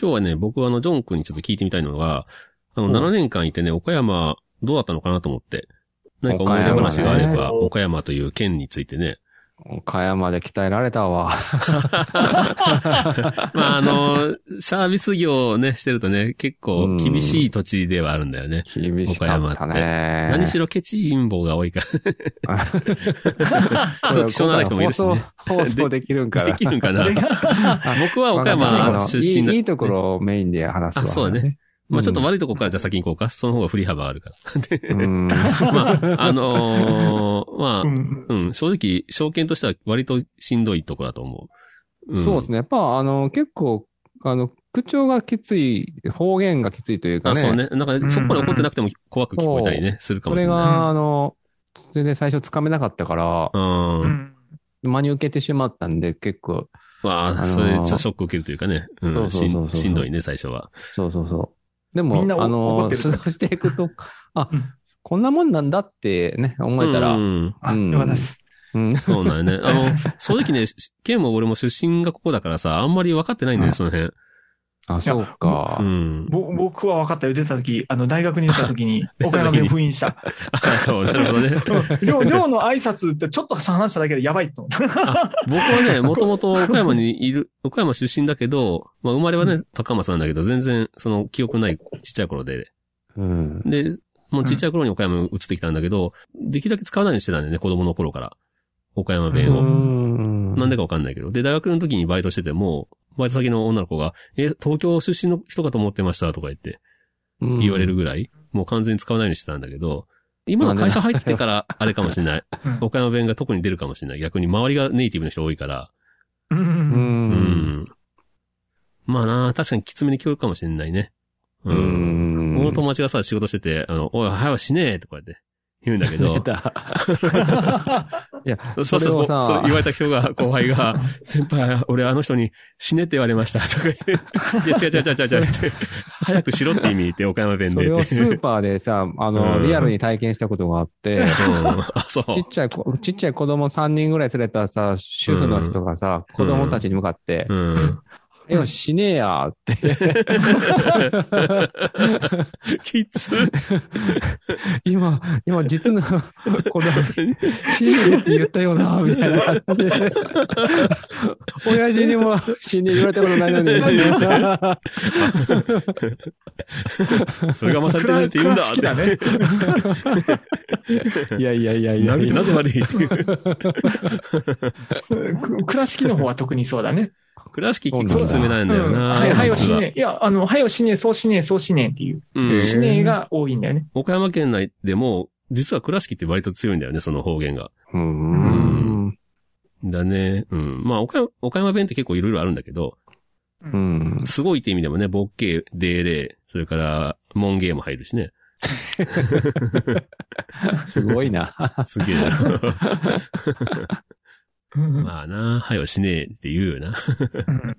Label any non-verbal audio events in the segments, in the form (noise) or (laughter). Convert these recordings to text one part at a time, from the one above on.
今日はね、僕はあの、ジョン君にちょっと聞いてみたいのが、あの、うん7年間いてね、岡山、どうだったのかなと思って。何か思い出話があれば、岡山,、という県についてね。岡山で鍛えられたわ。(laughs) まあ、あの、サービス業をね、してるとね、結構厳しい土地ではあるんだよね。厳しかったね。何しろケチ陰謀が多いから。(laughs) ちょっと貴重な人もいるしね。放送、できるんかな。できるんかな (laughs) 僕は岡山出身だいいいいところをメインで話すわ。あそうだね。まあちょっと悪いとこからじゃあ先に行こうか。その方が振り幅あるから。うん。(laughs) まあ、あのーまあう、ん。うん、正直、証券としては割としんどいとこだと思う。んそうですね。やっぱ、あの、結構、あの、口調がきつい、方言がきついというかあ、ね。そうね。なんか、そこまで怒ってなくても怖く聞こえたりね、するかもしれない。それが、あの、全然最初つかめなかったから、うん。うん真に受けてしまったんで、結構、まあ、あのーそれ、ショック受けるというかね。うん。そうそうそうそうしんしんどいね、最初は。そうそうそう。でも、あの、怒ってる過ごしていくと、あ、うんこんなもんなんだってね、思えたら、ううん。ん。あ、うんよかったです。そうなんよね。あの、正直ね、(laughs) ケンも俺も出身がここだからさ、あんまり分かってないんだよその辺。あ、そうかう。ん。ぼ僕は分かったよ。出た時、あの、大学に出た時に、岡山弁封印した。あ、(laughs) そう、なるほどね。うん寮、寮の挨拶ってちょっと話しただけでやばいと思った。あ僕はね、もともと岡山にいる、岡山出身だけど、まあ生まれはね、高松なんだけど、全然、その、記憶ないちっちゃい頃で。うん。で、もうちっちゃい頃に岡山に移ってきたんだけど、できるだけ使わないようにしてたんだよね、子供の頃から。岡山弁を。んなんでかわかんないけど。で、大学の時にバイトしてても、バイト先の女の子が、え、東京出身の人かと思ってましたとか言って、言われるぐらい、もう完全に使わないようにしてたんだけど、今の会社入ってから、(laughs) あれかもしれない。うん岡山弁が特に出るかもしれない。逆に周りがネイティブの人多いから。うんう。うんん。まあな、確かにきつめに聞こえるかもしれないね。ううん。ん。俺の友達がさ、仕事してて、あの、おい、早くしねえとか言って言うんだけど。(laughs) (laughs) いや、そしたらそうそれをさ、そう言われた人が、後輩が、先輩、俺あの人に死ねって言われましたとか言って、いや、違う違う違う違う早くしろって意味って岡山弁で。それをスーパーでさ、あの、うんリアルに体験したことがあって、う。ちっちゃい子、ちっちゃい子供3人ぐらい連れたさ、主婦の人がさ、子供たちに向かって、うん。えよ、死ねえやって。きつ。今、今実の子供に死ねえって言ったよな、みたいな感じで。親父にも死ねえ言われたことないのに。それが勝てるって言うんだ好きだね。(laughs) いやいやいやいやなぜ悪いってい (laughs) 倉敷の方は特にそうだね。倉敷結構きつめなんだようんな。はい、はいよしねえ。いや、あの、はいよしねえ、そうしねえ、そうしねえっていう。うんしねえが多いんだよね。岡山県内でも、実は倉敷って割と強いんだよね、その方言が。うーん。だね。うん。まあ、岡山、岡山弁って結構いろいろあるんだけど、うん。すごいって意味でもね、ボッケー、デーレー、それから、モンゲーも入るしね。(laughs) すごいな。(laughs) すげえな。(laughs) うんまあな、はよしねえって言うよな。うん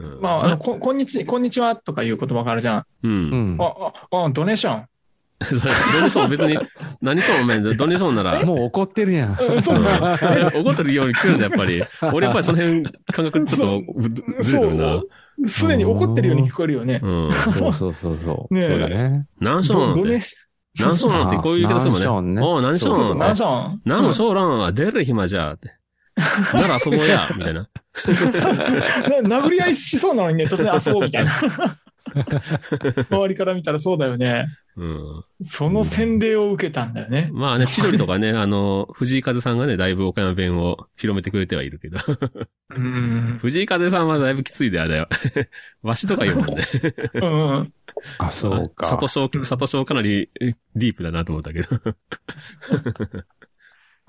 うんまあ、あの、こ、こんにち、こんにちはとかいう言葉があるじゃん。う。うんん。あ、あ、あ、ドネーション。ドネソン別に、(laughs) 何しろお前、ドネソンなら、(laughs) もう怒ってるやん。うんそうだ。(laughs) 怒ってるように聞くんだ、やっぱり。俺やっぱりその辺、感覚ちょっとずずれてるな。すでに怒ってるように聞こえるよね。うん。そうそうそうそう。ねえそうだね。何しょんって？どどね、何しょんって？こういう言い方するもんね。おう、何しそうそうそう、マンょんって。ション。何もしょうらん？は出る暇じゃって。なら遊ぼうや、みたいな。(laughs) 殴り合いしそうなのにね、突然遊ぼうみたいな。(laughs) 周りから見たらそうだよね。うん。その洗礼を受けたんだよね。まあね、千鳥とかね、あの、藤井風さんがね、だいぶ岡山弁を広めてくれてはいるけど。うん。藤井風さんはだいぶきついで、あれよ。(laughs) わしとか言うもんね。うん。あ、そうか。里小、里小かなりえディープだなと思ったけど。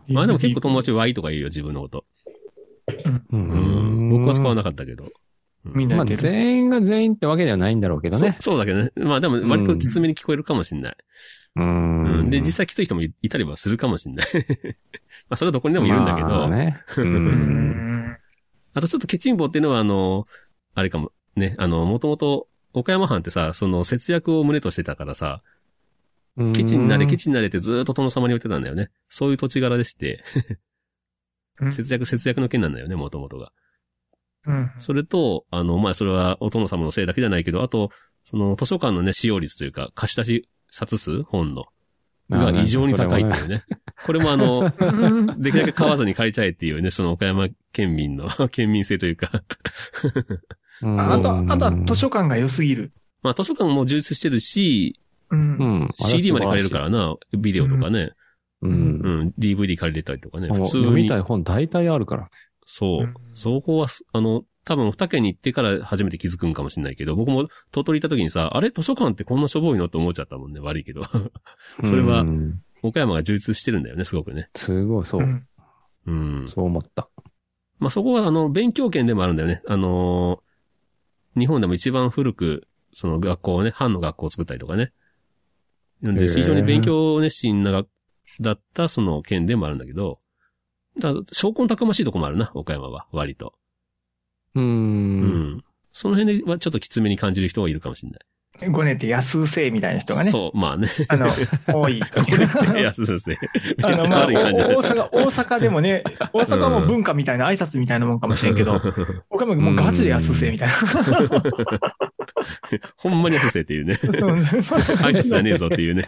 まあでも結構友達 Y とか言うよ、自分のこと。ううん。僕は使わななかったけど。うまあみんなやってる。全員が全員ってわけではないんだろうけどね。そそうだけどね。まあでも割ときつめに聞こえるかもしれない。ううんん。で、実際きつい人もいいたりはするかもしれない。(laughs) まあそれはどこにでもいるんだけど。まあね。う。うんん。あとちょっとケチンボっていうのは、あの、あれかも、ね、あの、もともと、岡山藩ってさ、その節約を胸としてたからさ、ケチになれ、ケチになれってずーっと殿様に言ってたんだよね。そういう土地柄でして、うん節約、節約の件なんだよね、もともとが。うん。それと、あの、まあ、それはお殿様のせいだけじゃないけど、あと、その図書館のね、使用率というか、貸し出し冊数本の。が異常に高いっていうね。これもあの、(laughs) できるだけ買わずに借りちゃえっていうね、その岡山県民の、(laughs) 県民性というか。うんあと、あとは図書館が良すぎる。まあ図書館も充実してるし、うんう。ん。CD まで借りれるからな、ビデオとかね、う。うんん、DVD 借りれたりとかね、普通に読みた。い本大体あるから。そうう。んそこはす、あの、多分二県に行ってから初めて気づくんかもしれないけど、僕も鳥取行った時にさ、あれ？図書館ってこんなしょぼいの？って思っちゃったもんね、悪いけど。それはうん岡山が充実してるんだよね、すごくね。すごい、そうう。んうん。そう思った。まあ、そこは、あの、勉強圏でもあるんだよね。あのー日本でも一番古く、その学校をね、藩の学校を作ったりとかね。なんで、非常に勉強熱心なが、だったその県でもあるんだけど、だ証拠のたくましいとこもあるな、岡山は、割と。う。うんん。その辺ではちょっときつめに感じる人がいるかもしれない。ごねて安生みたいな人がね、そう、まあね。あの、多い。いや、そうですね。めあの、まあ、悪い感じだねお大阪、大阪でもね、大阪も文化みたいな挨拶みたいなもんかもしれんけど、岡山もうガチで安生みたいな。(laughs) (laughs) ほんまに安生っていうね。そう挨拶じゃねえぞっていうね。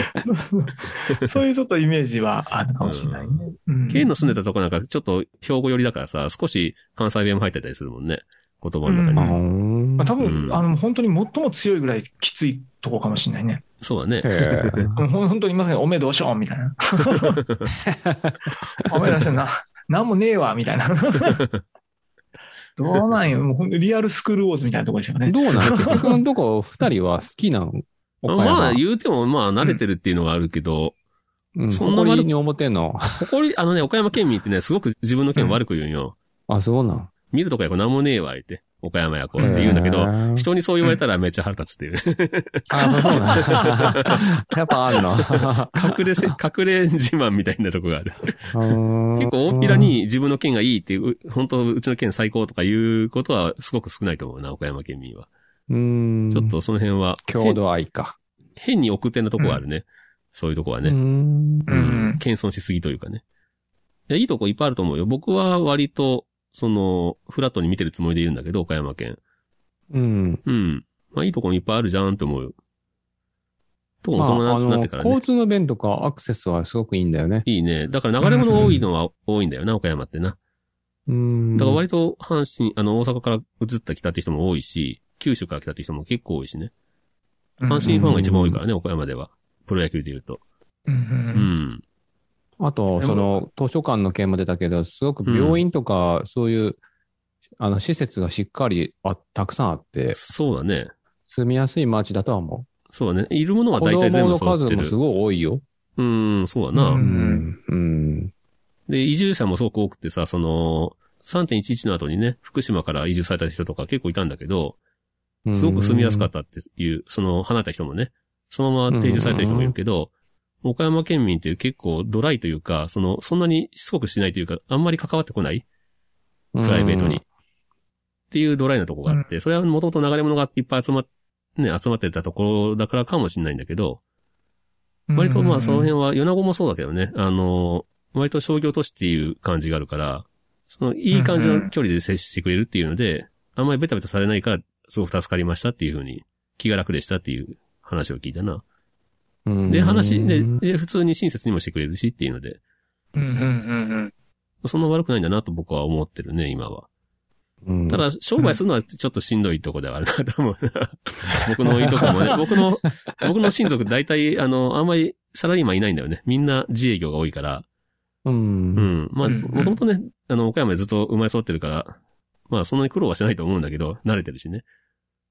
(laughs) そういうちょっとイメージはあるかもしれないね。うん県の住んでたとこなんかちょっと兵庫寄りだからさ、少し関西弁も入ってたりするもんね。言葉の中に。あうーまあ、多う分、んあの、本当に最も強いぐらいきついとこかもしれないね。そうだね。本当にまさにおめえどうしようみたいな。(laughs) おめえどうしような。なんもねえわ、みたいな。どうなんよ。もう本当にリアルスクールウォーズみたいなところでしたよね。どうなん結局のとこ二人は好きなん岡山まあ言うてもまあ慣れてるっていうのがあるけど、うん、そんな悪誇りに思ってんの？誇り、あのね、岡山県民ってね、すごく自分の県悪く言うんよ。あ、そうなん。見るとこやこなんもねえわ、言って。岡山やこうって言うんだけど、人にそう言われたらめっちゃ腹立つっていう。あ、そうなん。(laughs) やっぱあんの。隠れせ、(laughs) 隠れ自慢みたいなとこがある。結結構大っぴらに自分の県がいいっていう、本当うちの県最高とかいうことはすごく少ないと思うな、岡山県民は。うん。ちょっとその辺は、郷土愛か。変に奥手なとこがあるね。そういうとこはね。うん。ううんん。謙遜しすぎというかね。いや、いいとこいっぱいあると思うよ。僕は割と、その、フラットに見てるつもりでいるんだけど、岡山県。うん。うん。まあ、いいとこもいっぱいあるじゃんって思うよ。とこまあ、も大人になってからね交。通の便とかアクセスはすごくいいんだよね。いいね。だから流れ物多いのは多いんだよな、岡山ってな。うん。だから割と阪神、あの、大阪から移った来たって人も多いし、九州から来たって人も結構多いしね。阪神ファンが一番多いからね、岡山では。プロ野球で言うと。うん。あと、その、図書館の件も出たけど、すごく病院とか、そういう、あの、施設がしっかりあ、たくさんあって、そうだね。住みやすい街だとは思そうだね。いるものは大体全部揃ってる。数もすごい多いよ。うん、そうだな。ううんん。うん。で、移住者もすごく多くてさ、その、3.11の後にね、福島から移住された人とか結構いたんだけど、すごく住みやすかったっていう、その、離れた人もね、そのまま定住された人もいるけど、岡山県民って結構ドライというか、その、そんなにしつこくしないというか、あんまり関わってこないうんプライベートに。っていうドライなとこがあって、それはもともと流れ物がいっぱい集まっ、ね、集まってたところだからかもしれないんだけど、割とまあその辺は、米子もそうだけどね、あの、割と商業都市っていう感じがあるから、そのいい感じの距離で接してくれるっていうので、あんまりベタベタされないから、すごく助かりましたっていうふうに、気が楽でしたっていう話を聞いたな。うんで、話、で、で普通に親切にもしてくれるしっていうので、うんうんうんそんな悪くないんだなと僕は思ってるね、今は。うんただ、商売するのはちょっとしんどいとこではあるなと思うな。(laughs) 僕のいいとこもね、(laughs) 僕の、僕の親族大体、あの、あんまりサラリーマンいないんだよね。みんな自営業が多いから。う。うんん。まあ、うんもともとね、あの、岡山でずっと生まれ育ってるから、まあ、そんなに苦労はしないと思うんだけど、慣れてるしね。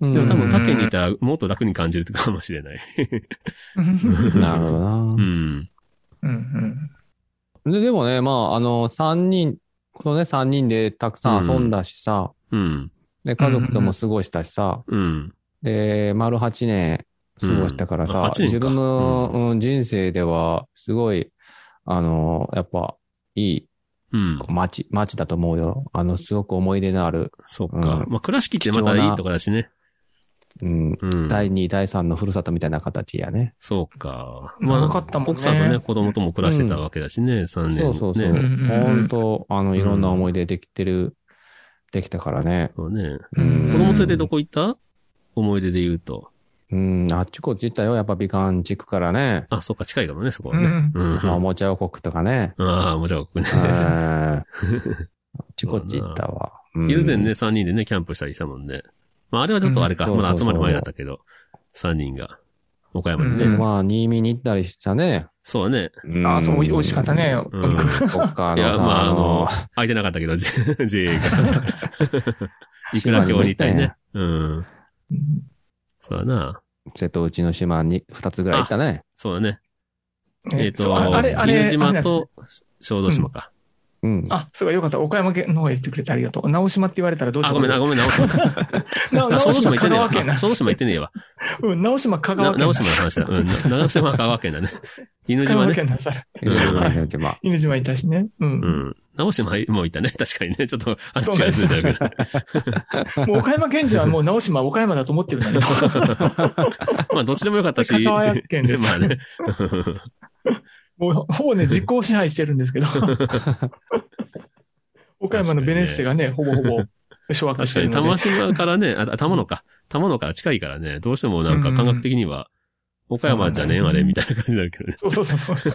ででも多分他県にいうんたらもっと楽に感じるかもしれない。うん。なるほどなう。ん。うんうん。で、でもね、まあ、あの、三人、このね、三人でたくさん遊んだしさ、うん。で、家族とも過ごしたしさ、うん。で、丸8年過ごしたからさ、うんあ8年か自分の、うん人生では、すごい、あの、やっぱ、いいうん。街、街だと思うよ。あの、すごく思い出のある、そっか。うんまあ、倉敷ってまたいいとこだしね。うん、うん。第2、第3のふるさとみたいな形やね。そうか。長かったもんね奥さんとね、子供とも暮らしてたわけだしね、3年。そうそうそう。ね。ん本当あの、いろんな思い出できてる、できたからね。そうね。うん子供連れてどこ行った？思い出で言うと。うん、あっちこっち行ったよ。やっぱ美観地区からね。あ、そっか、近いからね、そこはね。うんうん。まあおもちゃ王国とかね。ああ、もちろん。うん。(laughs) あっちこっち行ったわ。うん以前ね、3人でね、キャンプしたりしたもんね。まあ、あれはちょっとあれか、うんまだ集まる前だったけど、3人が、岡山にね。うんまあ、新見に行ったりしたね。そうだね。ああ、そう、美味しかったね。おうん肉。どっかのいや、さ、まあ、ああのの、、空いてなかったけど、J- JA が。(laughs) いくら今日に行ったりね。うん。そうだな。瀬戸内の島に2つぐらい行ったね。そうだね。ねえっと、そうああれ、あれ、犬島と小豆島か。うん。あ、そうか、よかった。岡山県の方へ行ってくれてありがとう。直島って言われたらどうしあ、ようごめんな、ごめんな、(laughs) 直島。なあ、直島行ってねえわ。香川県なあ。小豆島行ってねえわ。うん、直島香な川県な。直島の話だ。うん。な直島は香川県だね。(laughs) 犬島ね。犬島犬島。いたしね。う。うんん。直島もういたね。確かにね。ちょっと話がずれちゃうけど。(laughs) もう岡山県人はもう直島は岡山だと思ってるんだけど。まあ、どっちでもよかったし。香川県ですまあね。もう、ほぼね、実効支配してるんですけど。(laughs) 岡山のベネッセがね、ほぼほぼ掌握確かに、してるので。玉島からね、あ、玉野か。玉野から近いからね、どうしてもなんか感覚的には、岡山じゃねえあれ、みたいな感じになるけどね。そうそうそうそう。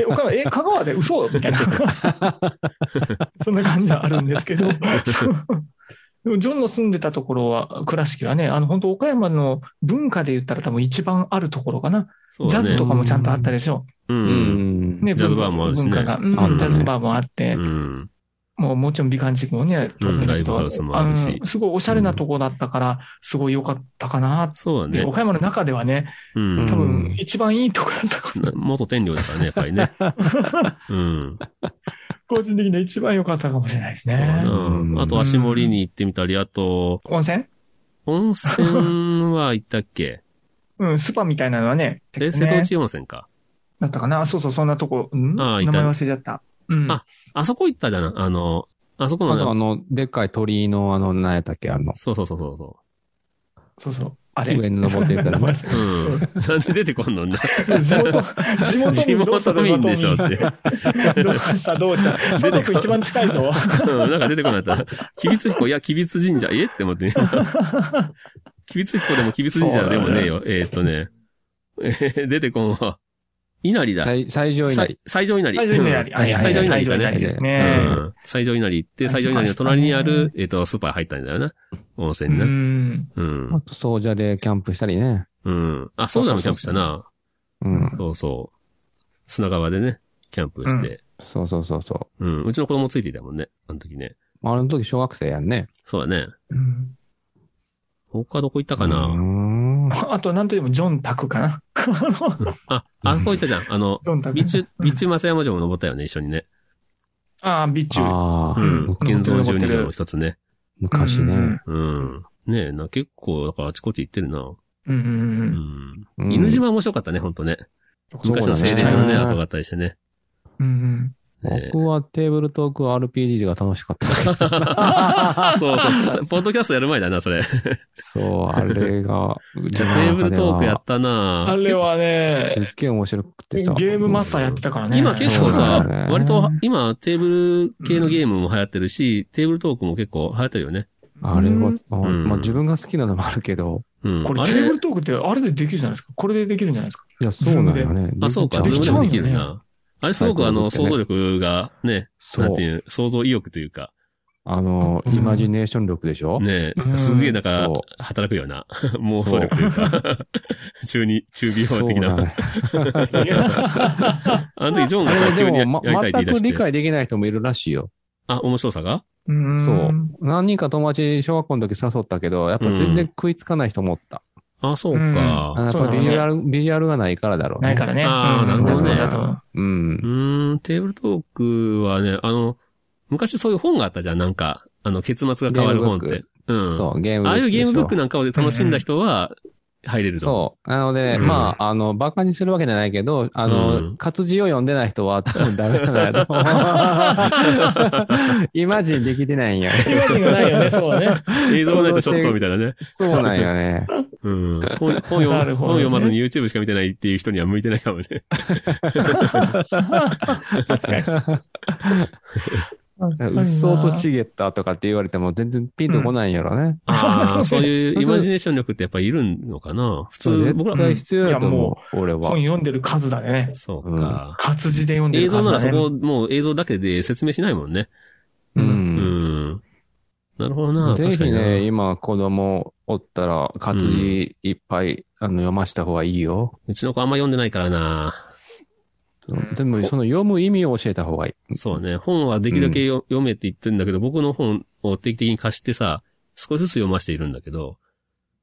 え、岡山、え、香川で嘘？みたいな。(laughs) そんな感じはあるんですけど。でも、ジョンの住んでたところは、倉敷はね、あの、本当岡山の文化で言ったら多分一番あるところかな。ねジャズと。かもちゃんとあったでしょ。う。うんん。ね、ジャズバーもあるしね文化が。うんジャズバーもあって、うん。もうもちろん美観地区もね、当然だけどライブハウスもあるしのすごいおしゃれなとこだったから、すごい良かったかなって、そうだね。岡山の中ではね、うん多うん分一番いいとこだったかな元天領だからね、やっぱりね。(laughs) うん。個人的には一番良かったかもしれないですね。な。あと、足森に行ってみたり、あと、温泉？温泉は行ったっけ？(laughs) うん、スパみたいなのはね、え、瀬戸内温泉か。だったかな？そうそう、そんなとこ、うん？ああ名前忘れちゃった。うん。ああそこ行ったじゃん。あの、あそこあとあの、の、でっかい鳥居のあの、何やったっけ？あの、そうそうそうそうそそうそう。あれ？上に登っていくからね。う。うん。なんで出てこんの？んだ地元、地元地民どうした？元民でしょって。どうした？どうした？佐藤君一番近いぞ。うんなんか出てこなかった？吉備津彦、いや、吉備津神社、え？って思って。(laughs) 吉備津彦でも吉備津神社でもねえよ。えーっとね。えー出てこんわ。稲荷だ。最最上稲荷。最上稲荷。最上稲荷。うんはいはい最上稲荷ですね。うん最上稲荷行って、最上稲荷の隣にある、えーっと、スーパー入ったんだよな。温う泉にな。ん。うんあ。と、総社でキャンプしたりね。うん。あ、そうなのキャンプしたな。うん。そうそう。砂川でね、キャンプして。そうそうそうそうん。うちの子供ついていたもんね。あの時ね。う。あの時小学生やんね。そうだね。うん他どこ行ったかな、うーんあと、なんといっても、ジョンタクかな。あ、あそこ行ったじゃん。あの、ジョンタク。備中、備中松山城も登ったよね、一緒にね。ああ、備中。ああ、うん。うん現像十二条の一つね。昔ね。うん。ねえ、な、結構、だからあちこち行ってるな。うんうんううんん。犬島面白かったね、ほんとね。昔の精霊所のね、跡があったりしてね。うんうん。ね僕はテーブルトーク RPG が楽しかった。(laughs) そうそう。ポッドキャストやる前だな、それ。そう、あれが、テーブルトークやったなあれはすね、っげえ面白くてさ。ゲームマスターやってたからね。今結構さだね、割と今テーブル系のゲームも流行ってるし、テーブルトークも結構流行ってるよね。あれは、んまあ自分が好きなのもあるけど、うん。これあれ？テーブルトークってあれでできるじゃないですか。これでできるんじゃないですか。いや、そうなんよね。あ、そうか、 Zoom でもできるな。あれすごくあの、想像力がね、そうなんて。いう、想像意欲というか、あの、うんイマジネーション力でしょ？ねう、んすげえなんかそ、働くような、妄想力というか、(laughs) 中二、中微法的な。ね (laughs) あの時ジョンあがさ、急にやりま、全く理たいって言い出して。解できない人もいるらしいよ。あ、面白さが？うんそう。何人か友達小学校の時誘ったけど、やっぱ全然食いつかない人もおった。あ、そうか。あやっぱビジュアル、ビジュアルがないからだろうね。ないからね。あーうんなるほどねううんう。ーん、テーブルトークはね、あの、昔そういう本があったじゃん、なんか、あの、結末が変わる本って。うん。そう、ゲーム。ああいうゲームブックなんかを楽しんだ人は入れると。そう。なので、うんまあ、あの、馬鹿にするわけじゃないけど、あの、うん活字を読んでない人は多分ダメなんだと思う。(laughs) イマジンできてないんや。イマジンがないよね、そうだね。(laughs) 映像がないとちょっとみたいなね。そうなんよね。うん。(laughs) 本本読本読まずに YouTube しか見てないっていう人には向いてないかもね。確かに。うっそうと茂ったとかって言われても全然ピンとこないんやろね。ああ、(laughs) そういうイマジネーション力ってやっぱいるのかな？普通、僕ら絶、対必要やと思う、俺は本。読んでる数だね。そうか。活字で読んで映る数だね。像ならそこ、もう映像だけで説明しないもんね。う。うんん。なるほどな。ぜひ確かになね、今子供おったら活字いっぱい、あの読ました方がいいよ。うちの子あんま読んでないからな。でも、その読む意味を教えた方がいい。そうね。本はできるだけよ読めって言ってるんだけど、僕の本を定期的に貸してさ、少しずつ読ませているんだけど、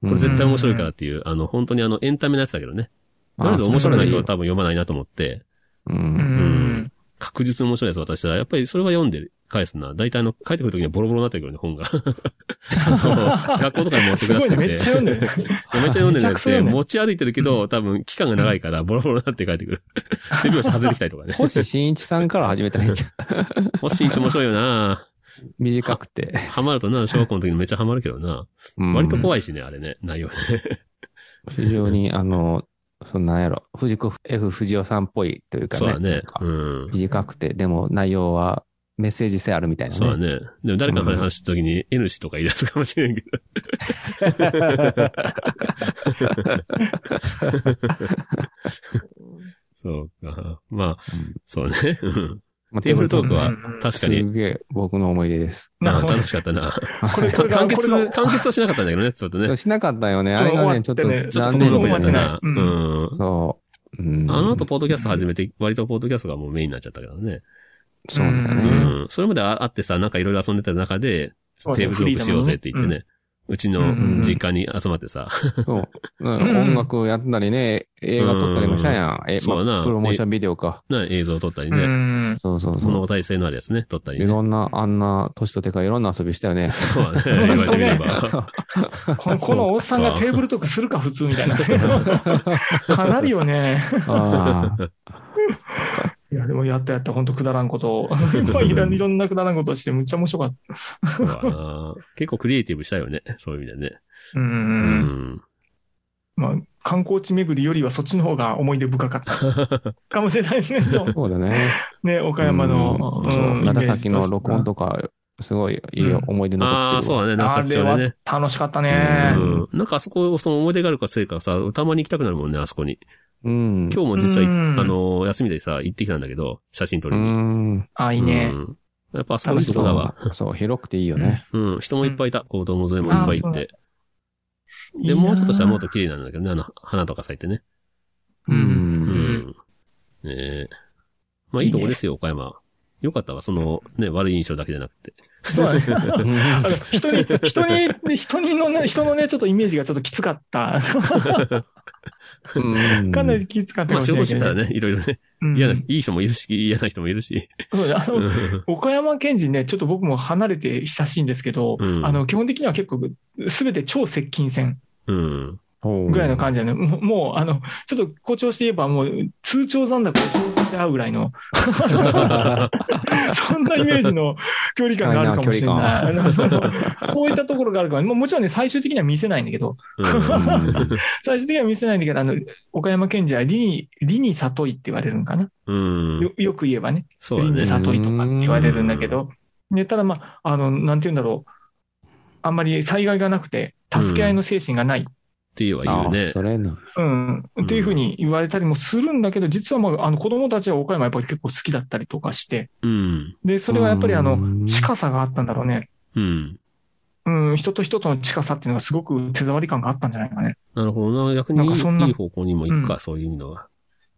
これ絶対面白いからっていう、あの、本当にあの、エンタメのやつだけどね。とりあえず面白いないと多分読まないなと思って、う。うんん。確実に面白いやつ渡したら、やっぱりそれは読んで返すな。大体あの、帰ってくるときにはボロボロになってくるね、本が。あ (laughs) の学校とかに持ってく。らしくて。めっちゃ読んでるね。めっちゃ読んでなくて、めちゃくちゃ読んでる持ち歩いてるけど、多分期間が長いから、ボロボロになって帰ってくる。(laughs) 背拍子外れてきたりとかね。星新一さんから始めたらいいんじゃん。星一面白いよな短くて。ハマるとな、小学校の時にめっちゃハマるけどな。割とい。怖いしね、あれね、内容ね。非常に、あの、そんなんやろ。藤子 F 不二雄さんっぽいというかね。そうだね。うん。短くて、でも内容はメッセージ性あるみたいなね。そうだね。でも誰かの話した時に N 氏とか言い出すかもしれんけど。(laughs) そうか。まあ、そうね。うんまあテーブルトークは確かに、すげえ僕の思い出です。あなるほど楽しかったな。完結、完結はしなかったんだけどね、ちょっとね。しなかったよね。あれがね、ちょっと残念だったな。ううん。そう。うんあの後、ポッドキャスト始めて、割とポッドキャストがもうメインになっちゃったからね。そうだようね。ん。それまでああってさ、なんかいろいろ遊んでた中で、テーブルトークしようぜって言ってね。うちのうん実家に集まってさ。そう。うんん音楽やったりね、映画撮ったりもしたやん。え、そうだなまあプロモーションビデオか。な映像を撮ったりうね。ん。そうそうそ物語性のあるやつね、撮ったう。りね。いろんな、あんな、年とてかいろんな遊びしたよね。そうだね。(laughs) 言われてみれば。このこのおっさんがテーブルトークするか普通みたいな。かなりよね。ああ。(laughs) いや、でもやったやった、本当くだらんことを。(laughs) いろんいろんなくだらんことをして、むっちゃ面白かった。結構クリエイティブしたよね。そういう意味でね。うんうんううん。ん。まあ、観光地巡りよりはそっちの方が思い出深かった。(laughs) かもしれないね。そうそうだね。ね、岡山の、うん長崎の録音とか、すごいいい思い出残ってるわ。ああ、そうだね。と長してあれは崎町でね。楽しかったね。うん。なんかあそこ、その思い出があるかせいかさ、たまに行きたくなるもんね、あそこに。うん。今日も実はあの、休みでさ、行ってきたんだけど、写真撮うりに。ん。あ、いいね。うんやっぱあそこいいとこだわ。そう、広くていいよね。うん。人もいっぱいいた。子供連れもいっぱいいあて。で、もうちょっとしたらもっと綺麗なんだけどね、あの、花とか咲いてね。う。うん。うんん。ねえ。まあいいとこですよ、岡山。よかったわ、その、ね、悪い印象だけじゃなくて。そうだね。(laughs) 人に、人に、人にのね、人のね、ちょっとイメージがちょっときつかった。うん。かなりきつかったましれないけど事してたらね、いろいろね、うん。嫌な、いい人もいるし、嫌な人もいるし。そうあの、うん。岡山県人ね、ちょっと僕も離れて親しいんですけど、うん。あの、基本的には結構、すべて超接近戦うん。ぐらいの感じだね。もう、もうあの、ちょっと誇張して言えば、もう、通帳残高を生じて会うぐらいの、(laughs) そんなイメージの距離感があるかもしれない。あのそうそうそういったところがあるから、もうもちろんね、最終的には見せないんだけど、(laughs) 最終的には見せないんだけど、あの、岡山県人は理に、理に里いって言われるのかな。うん。よよく言えばね。ね理に。里いとかって言われるんだけど、ね、ただまあ、あの、なんて言うんだろう。あんまり災害がなくて、助け合いの精神がない。っていうは言うあねあ、。それな。うん。っていうふうに言われたりもするんだけど、実はまあ、あの、子供たちは岡山やっぱり結構好きだったりとかして、うん。で、それはやっぱりあの、うん近さがあったんだろうね。うん。うん、人と人との近さっていうのがすごく手触り感があったんじゃないかね。なるほどな。逆になんかそんないい方向にも行くか、そういう意味では。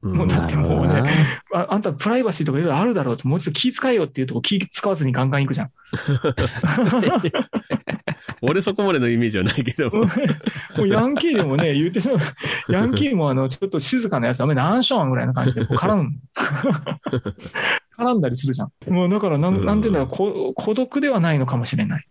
うんもうだってもうねああんたプライバシーとかいろいろあるだろうと、もうちょっと気遣えよっていうとこ気使わずにガンガン行くじゃん。(laughs) 俺そこまでのイメージはないけど。(laughs) もうヤンキーでもね、言ってしまう。ヤンキーもあの、ちょっと静かなやつ、お前何しょんぐらいの感じでこう絡む。(laughs) 絡んだりするじゃん。もうだからなん、なんていうんだろう、こ孤独ではないのかもしれない。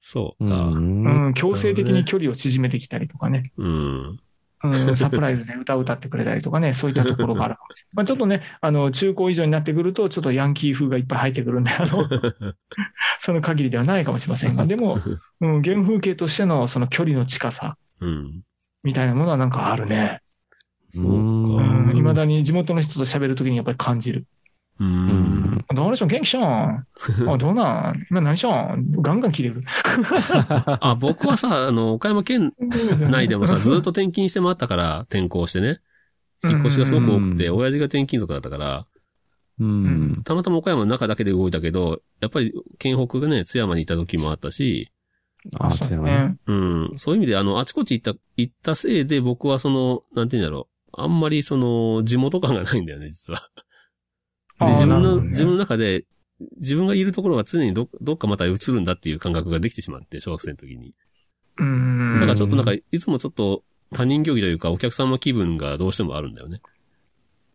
そうか。うんん、強制的に距離を縮めてきたりとかね。うん。うん、サプライズで歌を歌ってくれたりとかね、(laughs) そういったところがあるかもしれない。まあちょっとね、あの、中高以上になってくると、ちょっとヤンキー風がいっぱい入ってくるんで、あの、(laughs) その限りではないかもしれませんが、でも、(laughs) うん、原風景としてのその距離の近さうん。みたいなものはなんかあるね。そううか。ん、未だに地元の人と喋るときにやっぱり感じる。う。うんん。どうでしょう？元気しょん (laughs) あ、どうなん？今何しょん？ガンガン切れる。(laughs) あ、僕はさ、あの、岡山県内でもさ、ずっと転勤して回ったから、転校してね。引っ越しがすごく多くて、うん親父が転勤族だったから、うん。たまたま岡山の中だけで動いたけど、やっぱり県北がね、津山にいた時もあったし、あ、そそううやね。ね。うん、そういう意味で、あの、あちこち行った、行ったせいで僕はその、なんて言うんだろう、あんまりその、地元感がないんだよね、実は。で、自分の、ね自分の中で、自分がいるところが常にど、どっかまた映るんだっていう感覚ができてしまって、小学生の時に。うん。だからちょっとなんか、いつもちょっと他人行儀というかお客様気分がどうしてもあるんだよね。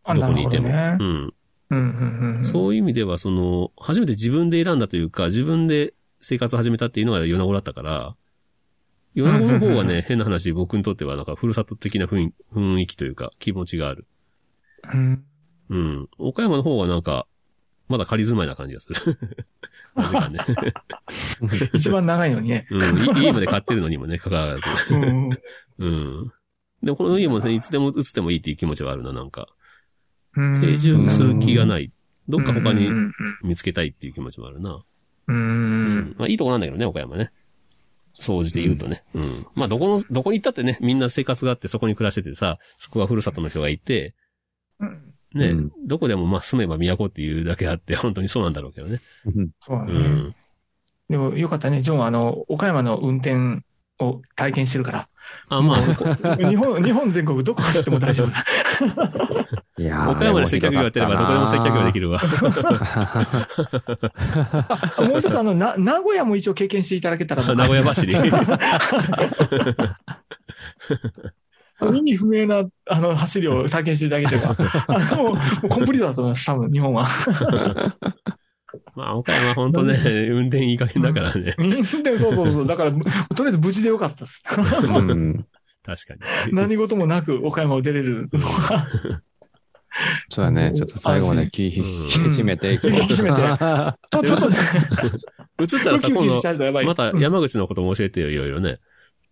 あどこにいても。なるほどねうん。うんうんうん。そういう意味では、その、初めて自分で選んだというか、自分で生活を始めたっていうのが米子だったから、米子の方はね、変な話、僕にとってはなんか、ふるさと的な雰囲雰囲気というか、気持ちがある。うん。うん。岡山の方はなんか、まだ仮住まいな感じがする。(laughs) ね。(laughs) 一番長いのにね。うん。い家まで買ってるのにもね、関わらず。うん。うん。でもこの家もね、いつでも移ってもいいっていう気持ちはあるな、なんか。うん定住する気がない。どっか他にうん見つけたいっていう気持ちもあるな。うんううんん。まあいいとこなんだけどね、岡山ね。総じて言うとね。うん。まあどこの、どこに行ったってね、みんな生活があってそこに暮らしててさ、そこがふるさとの人がいて、うん。ね、うんどこでもまあ住めば都っていうだけあって、(laughs) 本当にそうなんだろうけどね。うそうだね。ん。でもよかったね。ジョンはあの、岡山の運転を体験してるから。あ、まあ、日本、(laughs) 日本全国どこ走っても大丈夫だ。いやー (laughs) 岡山で接客業やってればどこでも接客業できる。るわ。あもう一つあの、な、名古屋も一応経験していただけたら。名古屋走り。意味不明な、あの、走りを体験していただければ。(laughs) あの、もうコンプリートだと思います、多分、日本は。まあ、岡山本当ね、運転いい加減だからね。でもそうそうそう。だから、とりあえず無事でよかったです。うん。確かに。何事もなく岡山を出れるのは、そうだね。ちょっと最後まで気引き締めていこう。引き締めて (laughs) ちょっとね、映ったらさ、今度、い。また山口のことも教えてよ、いろいろね。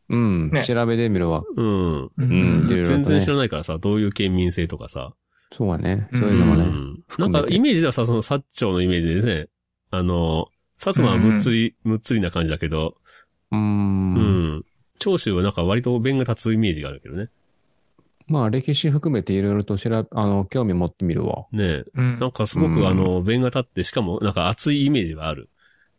うん。ね調べてみるわ。うん。ううんね全然知らないからさ、どういう県民性とかさ。そうだね。そういうのもね。うんなんか、イメージではさ、その、薩長のイメージでね、あの、薩摩はむっつり、むっつりな感じだけど、うー。うんん。長州はなんか割と弁が立つイメージがあるけどね。まあ、歴史含めていろいろと調べ、あの、興味持ってみるわ。ねうんなんかすごうんくあの、弁が立って、しかもなんか熱いイメージはある。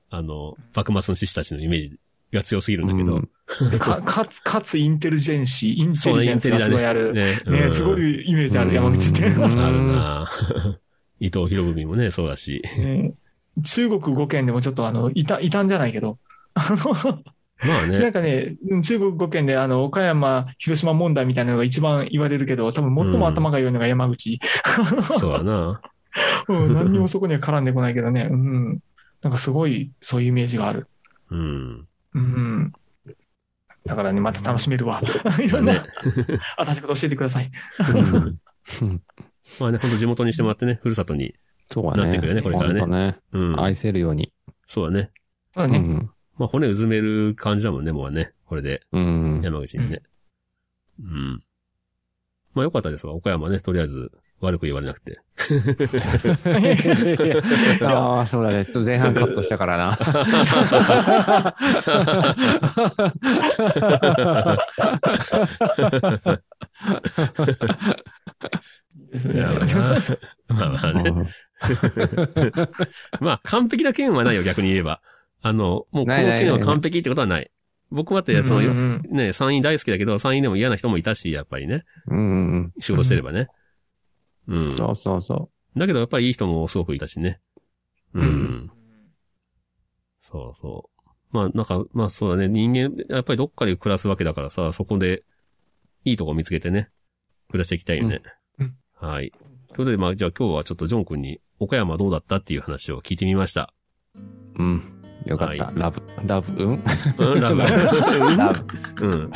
あの、幕末の志士たちのイメージが強すぎるんだけど。うんでか、(laughs) かつ、かつインテリジェンシー、インテリジェンスが。すごいある。ね。ね、うんすごいイメージある、うん山口って。うん (laughs) あるな伊藤博文もね、そうだし。ね中国語圏でもちょっとあの、いた、いたんじゃないけど。あのまあなんね。かね、中国語圏であの、岡山、広島問題みたいなのが一番言われるけど、多分最も頭が良いのが山口。そうだな。(laughs) うん、何にもそこには絡んでこないけどね。うん。なんかすごい、そういうイメージがある。うん。うん。だからね、また楽しめるわ。(laughs) いろんねな、新しいこと教えてください。う (laughs) んまあね、ほんと地元にしてもらってね、ふるさとに。そうだね。なってくるよねこれからねね。うん。愛せるように。そうだね。そうだね。うん。まあ骨うずめる感じだもんね、もうね。これで、うん。山口にね。うん。まあよかったですわ。岡山ね、とりあえず悪く言われなくて。ああ、そうだね。ちょっと前半カットしたからな。まあまあね。まあ完璧な件はないよ、逆に言えば。あの、もうこの件は完璧ってことはない。僕はって、その、うんね、参院大好きだけど、参院でも嫌な人もいたし、やっぱりね。うんうん仕事してればね。うん。うん。そうそうそだけどやっぱりいい人もすごくいたしね。うん。うんそうそう。まあなんか、まあそうだね。人間、やっぱりどっかで暮らすわけだからさ、そこでいいとこ見つけてね、暮らしていきたいよね。うんはい。ということで、まあじゃあ今日はちょっとジョン君に岡山どうだったっていう話を聞いてみました。う。うん。よかった。はラブ、ラブ、うん？うん、ラブ。(laughs) ラブ。うん。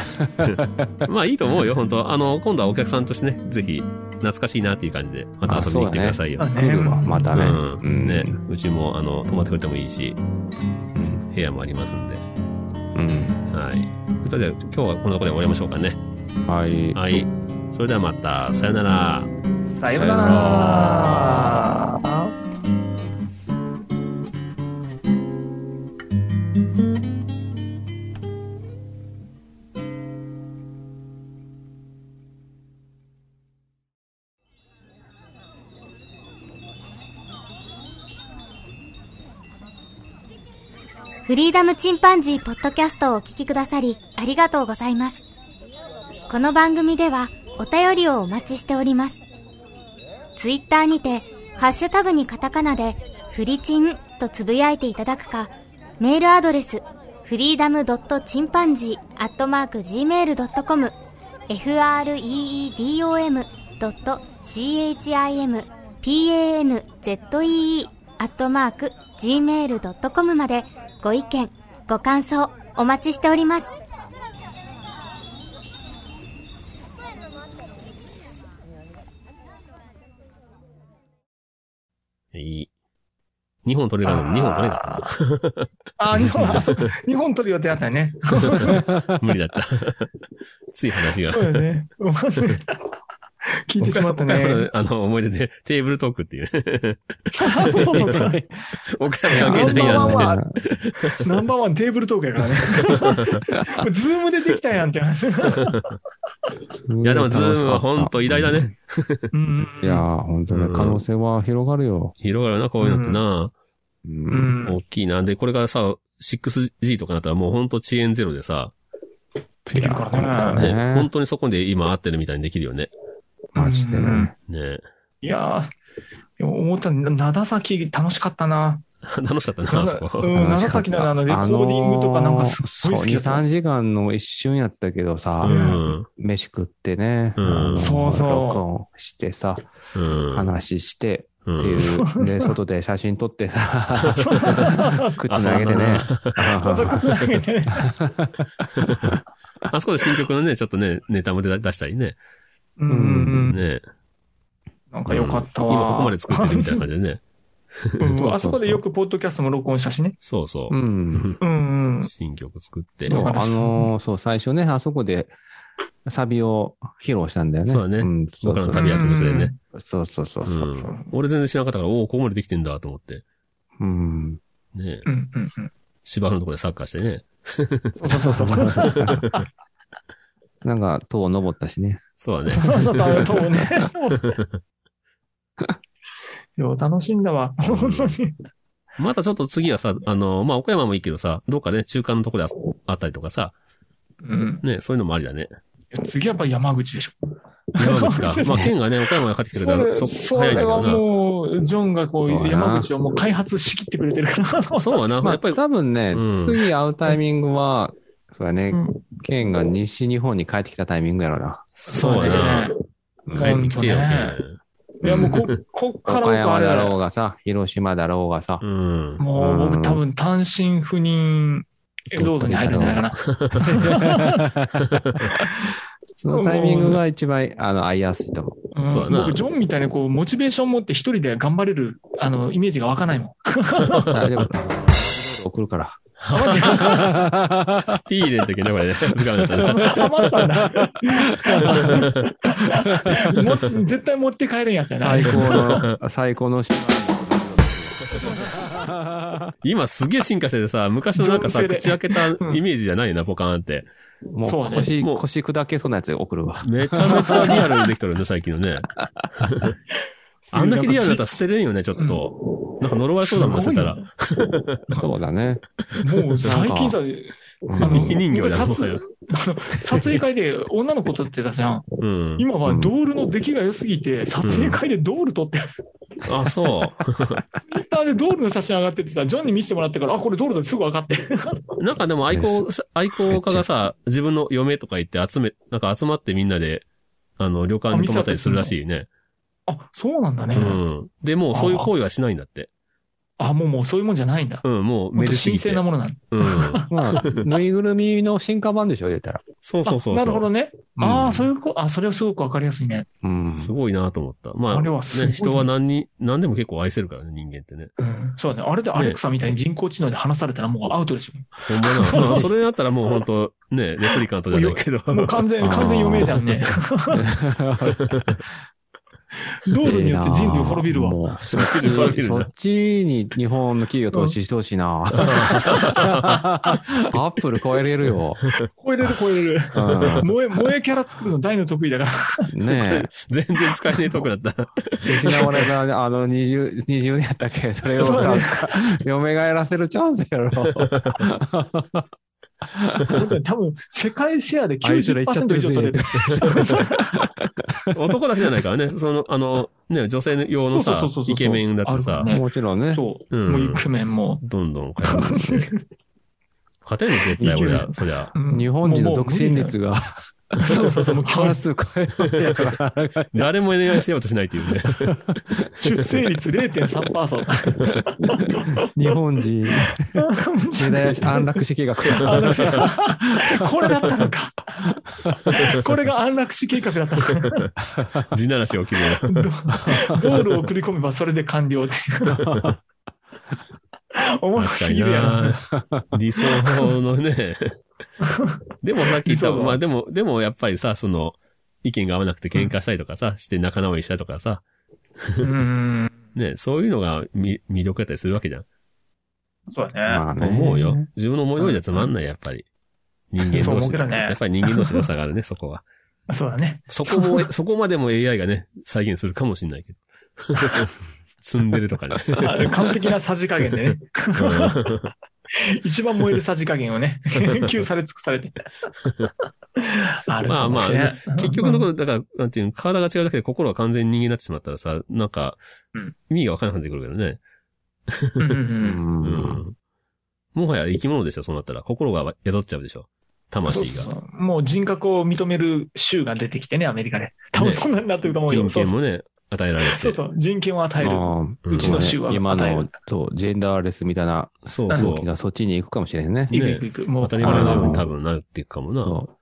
(laughs) まあいいと思うよ、本当あの、今度はお客さんとしてね、ぜひ、懐かしいなっていう感じで、また遊びに来てくださいよ。あ来るわ、またね。うん。ね、うちも、あの、泊まってくれてもいいし、部屋もありますんで。うん。はい。それでは、今日はこのところで終わりましょうかね。はい。はい。それではまた、さよなら。さようなら。フリーダムチンパンジーポッドキャストをお聞きくださりありがとうございます。この番組ではお便りをお待ちしております。ツイッターにて、ハッシュタグにカタカナで、フリチンとつぶやいていただくか、メールアドレス、フリーダムドットチンパンジーアットマーク Gmail.com、freedom ドット chimpanzee アットマーク gmail.com までご意見、ご感想お待ちしております。いい。2本取れるのに2本取れなかっあー、(laughs) 日本、あ、そうか。日本取る予定あったよね。た。(laughs) 無理だった。つい話が。そうよね。(laughs) (laughs) 聞いてしまったね。あの、思い出で、テーブルトークっていう。あそうそうそうそう。(laughs) 岡山関係ないやんナンバーワン (laughs) ナンバーワンテーブルトークやからね。これ Zoom でできたやんって話。いや、でも Zoom は本当偉大だね。うんいやー、本当ね、可能性は広がるよ。広がるな、こういうのってな。大きいな。で、これからさ、6G とかなったらもう本当遅延ゼロでさ、できるからね。ね、ね本当にそこで今合ってるみたいにできるよね。マジでね。ねいやー、思ったな灘崎楽しかったな。(laughs) 楽しかったな、あそこ。うん、長崎のあのレコーディングとかなんかすっごい好きだそう、2、3時間の一瞬やったけどさ、うん。飯食ってね、うんそうそう録音してさ、うん。話して、うんっていう、(laughs) で、外で写真撮ってさ、(laughs) 靴投げてね。あそこで新曲のね、ちょっとね、ネタも出出したりね。うんうんうん。ね。なんかよかったわ。今ここまで作ってるみたいな感じでね。うん (laughs) あそこでよくポッドキャストも録音したしね。そうそうう。ん。うんうん。新曲作って。そう、あのーそう、最初ね、あそこで、サビを披露したんだよね。そうだねん、そうそう僕らの旅は続くでね。そうそうそううそう。ん。俺全然知らなかったから、おお、ここまでできてんだと思って。うん。ね。うんうんうん。芝生のところでサッカーしてね。そうそうそうそう。(laughs) なんか、塔登ったしね。そうだね。そうそうそう、そうね。いや、楽しんだわ。本当に。またちょっと次はさ、あの、まあ、岡山もいいけどさ、どっかね、中間のところでああったりとかさ、うん。ね、そういうのもありだね。次はやっぱ山口でしょ。山口か。まあ、県がね、岡山が帰ってきてくれたら、そそ、早いんだけどな。もう、ジョンがこう、山口をもう開発しきってくれてるから。そうはな。まあ、やっぱり、多分ね、うん次会うタイミングは、そうだね、うん県が西日本に帰ってきたタイミングやろな。そうやな。ね。帰ってきてよ、ねいや、もうこ、こっから岡山だろうれ、がさ、広島だろうがさう、ん。もう僕多分単身赴任エゾードに入るんじゃないかな。(laughs) そのタイミングが一番、あの、会いやすいと思う。んそう僕、ジョンみたいにこう、モチベーション持って一人で頑張れる、あの、イメージが湧かないもん。(laughs) 大丈夫。(laughs) 送るから。あ、マジか。(laughs) ピー入れんときね、これね。図鑑だったら。余ったんだ。(laughs) も絶対持って帰れんやつやな。最高の、(laughs) 最高の人今すげえ進化しててさ、昔のなんかさ、口開けたイメージじゃないな、ポカーンって。もうそうね腰砕けそうなやつ送るわ。めちゃめちゃリアルにできとるね、最近のね。あんだけリアルだったら捨てれんよね、ちょっと。なんか呪われそうだもん、捨てたら。そうだね。もう最近さ、あの人形だ撮影あの撮影会で女の子撮ってたじゃん。うん。今はドールの出来が良すぎて、撮影会でドール撮ってる。あ、そツイッターでドールの写真上がっててさ、ジョンに見せてもらってから、あ、これドールだってすぐ分かって。う。(laughs) なんかでも愛好、愛好家がさ、自分の嫁とか言って集め、なんか集まってみんなで、あの、旅館に泊まったりするらしいね。あ、そうなんだね。うん。で、もうそういう行為はしないんだって。あ、もうもうそういうもんじゃないんだ。うん、もうめですぎて。聖なものなんだ。うん。(laughs) まあ、ぬいぐるみの進化版でしょ、言ったら。そうそうそうそう。あなるほどね。うんああ、そういうこと、あ、それはすごくわかりやすいね。うん。すごいなと思った。まあ、あれはすごいね、人は何に、何でも結構愛せるからね、人間ってね。うん。そうだね。あれでアレクサみたいに人工知能で話されたらもうアウトでしょ。ほんまな。(laughs) まあ、それだったらもう本当ね、レプリカントじゃないけど。もう完全、完全余命じゃんね。(laughs) (laughs) 道路によって人類滅びるわ。もう、そっち、に日本の企業投資してほしいな。(laughs) アップル超えれるよ。超えれる超えれる。うん萌え、萌えキャラ作るの大の得意だから。ね全然使えねえとこだった。え。失われた、あの、20、20年やったっけ？それをさそうだね、蘇らせるチャンスやろ。本当に多分、世界シェアであいつら言っちゃって90%以上取れる。(laughs) 男だけじゃないからね。その、あの、ね、女性用のさイケメンだってさあるから、ねもちろんね。そう。うんもうイクメンも。どんどん変えるし。勝てる絶対俺は、そりゃ。うん日本人の独身率がそうそうそう、もう半数超えるやつが誰も恋愛しようとしないっていうね。(laughs) 出生率0.3%。日本人、時代安楽死計画。(laughs) これだったのか。これが安楽死計画だったのか。地ならしを決める。道路を送り込めばそれで完了っていう。(laughs) 面白すぎるやろ。な。理想のね。(laughs) でもさっき言った、まあでも、でもやっぱりさ、その、意見が合わなくて喧嘩したりとかさ、して仲直りしたりとかさ、うん。ね、そういうのがみ魅力だったりするわけじゃん。そうだね。まあね。思うよ。自分の思い通りじゃつまんない、やっぱり。人間同士ねやっぱり人間同士の差があるね、そこは。そうだね。そこも、(laughs) そこまでも AI がね、再現するかもしれないけど。(laughs) 積んでるとかね。あ完璧なさじ加減でね。(laughs) 一番燃えるさじ加減をね、(laughs) 研究され尽くされて。あるまあまあかもしれん、結局のところ、だから、なんていうの、体が違うだけで心が完全に人間になってしまったらさ、なんかうん、意味がわからなくなってくるけどね。うん。もはや生き物でしょ、そうなったら。心が宿っちゃうでしょ。そう魂が。そうそうもう人格を認める州が出てきてね、アメリカで。多分そんなになってると思うよ。人権もね、与えられて。そうそう、人権を与える。あうんうちの州は今与えるの、そう、ジェンダーレスみたいなそうそう。がそっちに行くかもしれんね。いくいくいく。もう、当たり前のように多あ分なっていくかもな。そ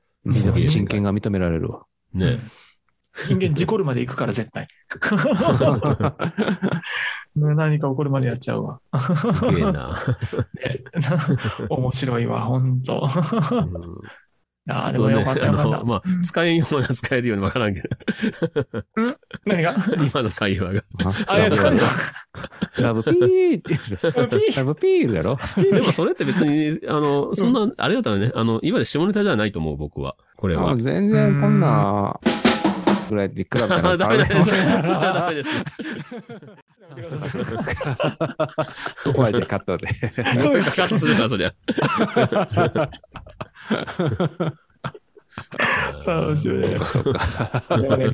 う。人権が認められるわ。のね。人間事故るまで行くから絶対。(laughs) ね何か起こるまでやっちゃうわ。すげえな。(laughs) ね面白いわ、ほんと。うんああ、でもよかったあよかっ。まあ、使えんような使えるようにわからんけど。何が？今の会話が。あ、いや、疲れラブピーってラブピーラブピーやろ？(laughs) でもそれって別に、あの、そんな、あれだったらね、あの、いわゆる下ネタじゃないと思う、僕は。これは。あ全然こんな、ぐらいで比べたら。(laughs) ダメだ、それはダメです。(laughs) ここはじゃあカットで。そういうカットするから、そりゃ。面白いね。そうか。でもね、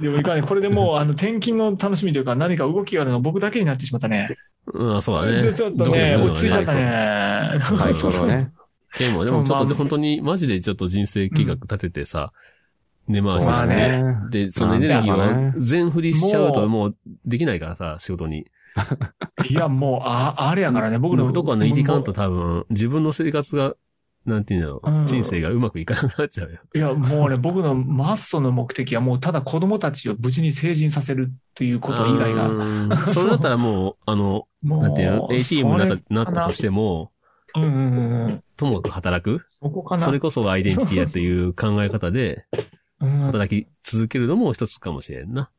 でもいかんね、これでもう、あの、転勤の楽しみというか、何か動きがあるのは僕だけになってしまったね。うん、そうだね。ちょっとね、落ち着いちゃったね。サイコロね。でも、でもちょっと本当に、マジでちょっと人生計画立ててさ、根回しまあして、ねで、そのエネルギーを全振りしちゃうともうできないからさ、仕事に。いや、もう、あ、あれやからね、僕の。僕とかのいてかんと多分、自分の生活が、なんていうんだろうんう、人生がうまくいかなくなっちゃうよ。いや、もうね、僕のマストの目的はもうただ子供たちを無事に成人させるということ以外が、が。それだったらもう、あの、(laughs) なんていうの、ATM にな？ったなったとしても、うんうんうんうん。ともかく働く？そこかな？それこそがアイデンティティやっていう考え方で、うん、働き続けるのも一つかもしれんな。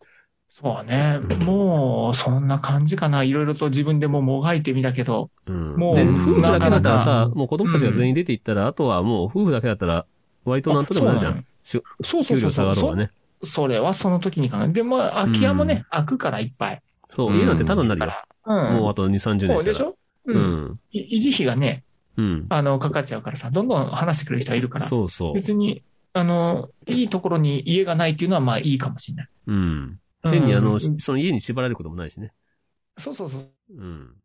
そうね。もう、そんな感じかな。いろいろと自分でももがいてみたけど。うん。もうで、夫婦だけだったらさ、もう子供たちが全員出ていったら、あとはもう夫婦だけだったら、割となんとでもなるじゃん。しそうそうそう給料下がろうがね。そそれはその時に考えでも、空き家もね、空くからいっぱい。そう、うん家なんてただになるよ。うん。もうあと2、30年したら。そうでしょ？う。うん維持費がね、うん。あの、かかっちゃうからさ、どんどん話してくれる人はいるから。そうそう。別に、あの、いいところに家がないっていうのはまあいいかもしれない。うん。変にあの、うんその家に縛られることもないしね。そうそうそう。うん。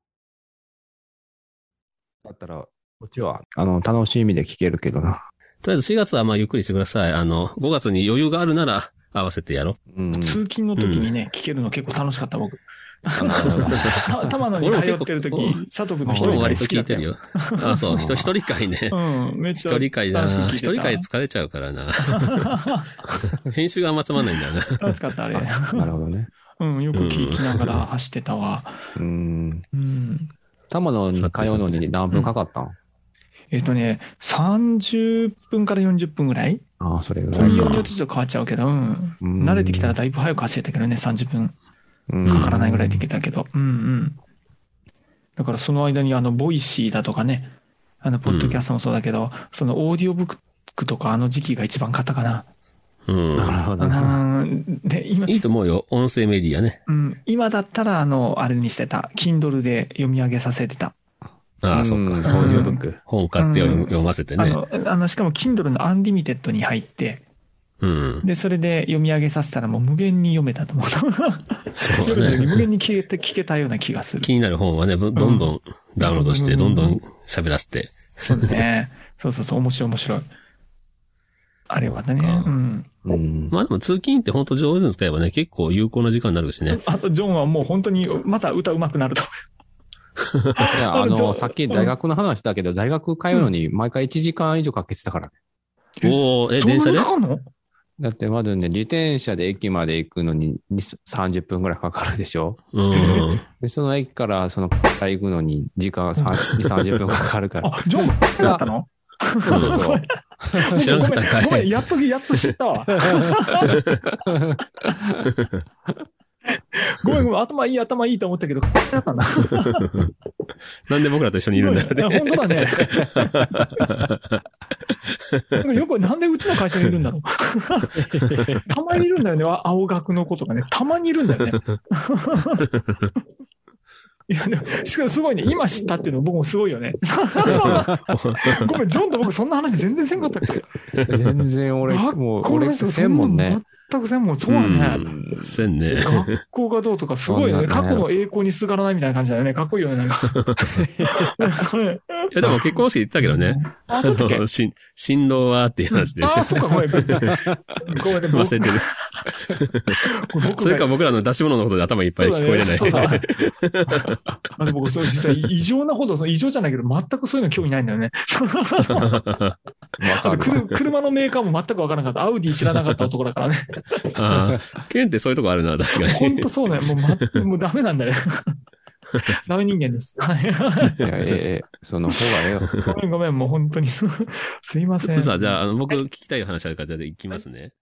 だったら、こっちは、あの、楽しみで聞けるけどな。とりあえず4月はまあゆっくりしてください。あの、5月に余裕があるなら合わせてやろうん。通勤の時にね、聞けるの結構楽しかった僕。た玉野に通ってる時佐藤君の一人会割と好きだったよ。聞いてるよ。あ、そう、一人会ね。うん、めっちゃ。一人会だな。一人会疲れちゃうからな。(laughs) 編集があんまつまんないんだよな。楽しかった、あれ。なるほどね。うん、よく聞きながら走ってたわ。うん。うん。玉野に通うのに何分かかったん？えっとね、30分から40分ぐらいああ、それぐら本いか。用によってちょっと変わっちゃうけど、うん。うん慣れてきたらだいぶ早く走れたけどね、30分うんかからないぐらいできたけど。うんうん。だからその間にあの、 Voicy だとかね、あの、ポッドキャストもそうだけど、そのオーディオブックとかあの時期が一番買ったかな。うん。なるほうどな。ん。で、今、いいと思うよ。音声メディアね。うん、今だったらあの、あれにしてた。Kindle で読み上げさせてた。ああ、そっうんか。オーディオブック。本買って読ませてね。あの、あの、しかも Kindle の Unlimited に入って、うん。で、それで読み上げさせたらもう無限に読めたと思う。そうね。無限に聞けて、聞けたような気がする。気になる本はね、どどんどんダウンロードして、うんどんどん喋らせて。そうね。そうそうそう、面白い面白い。あれはね。うん。うん。まあでも通勤って本当上手に使えばね、結構有効な時間になるしね。あと、ジョンはもう本当に、また歌上手くなると思いや、あ (laughs) あのさっき大学の話だけど、大学通うのに毎回1時間以上かけてたからね。おー、え、う。電車で？かかんの？だってまずね、自転車で駅まで行くのに2 30分くらいかかるでしょ？うん。(laughs) で、その駅からその、行くのに時間3 2、30分かかるから。あ、ジョンだったの？そうそうそう。知らなかったんかいごめん、ごめんやっと、やっと知ったわ。(laughs) ごめんごめん、頭いい頭いいと思ったけど、だったんだ。(laughs) (laughs) なんで僕らと一緒にいるんだよね。本当だね。(laughs) なんかよく、なんでうちの会社にいるんだろう。(laughs) たまにいるんだよね、青学の子とかね。たまにいるんだよね。いや、でも、しかもすごいね。今知ったっていうの僕もすごいよね。ごめん、ジョンと僕そんな話全然せんかったっけ？全然俺、学もう、俺、せんもんね。全くせんもん。そうだね。うんせんね。学校がどうとかすごいよね。過去の栄光にすがらないみたいな感じだよね。かっこいいよね、なんか。(laughs) これいやでも結婚式行ったけどね。あ、そうだっ新新郎はっていう話で。あ、そっか、ごめん。ごめん、忘れてる。僕それか僕らの出し物のことで頭いっぱい聞こえれない。そうだねあでも僕、そう、実は異常なほど、その異常じゃないけど、全くそういうの興味ないんだよね。車のメーカーも全くわからなかった。アウディ知らなかった男だからね。ああ、ケンってそういうとこあるな、確かに。ほんとそうね。もう、ま、(laughs) もうダメなんだね。(laughs) ダメ人間です。はい。いや、ええ、その方がええよ。(laughs) ごめんごめん、もう本当に。すいません。ちょっとさ、じゃあ、あの、僕聞きたい話あるから、じゃあ行きますね。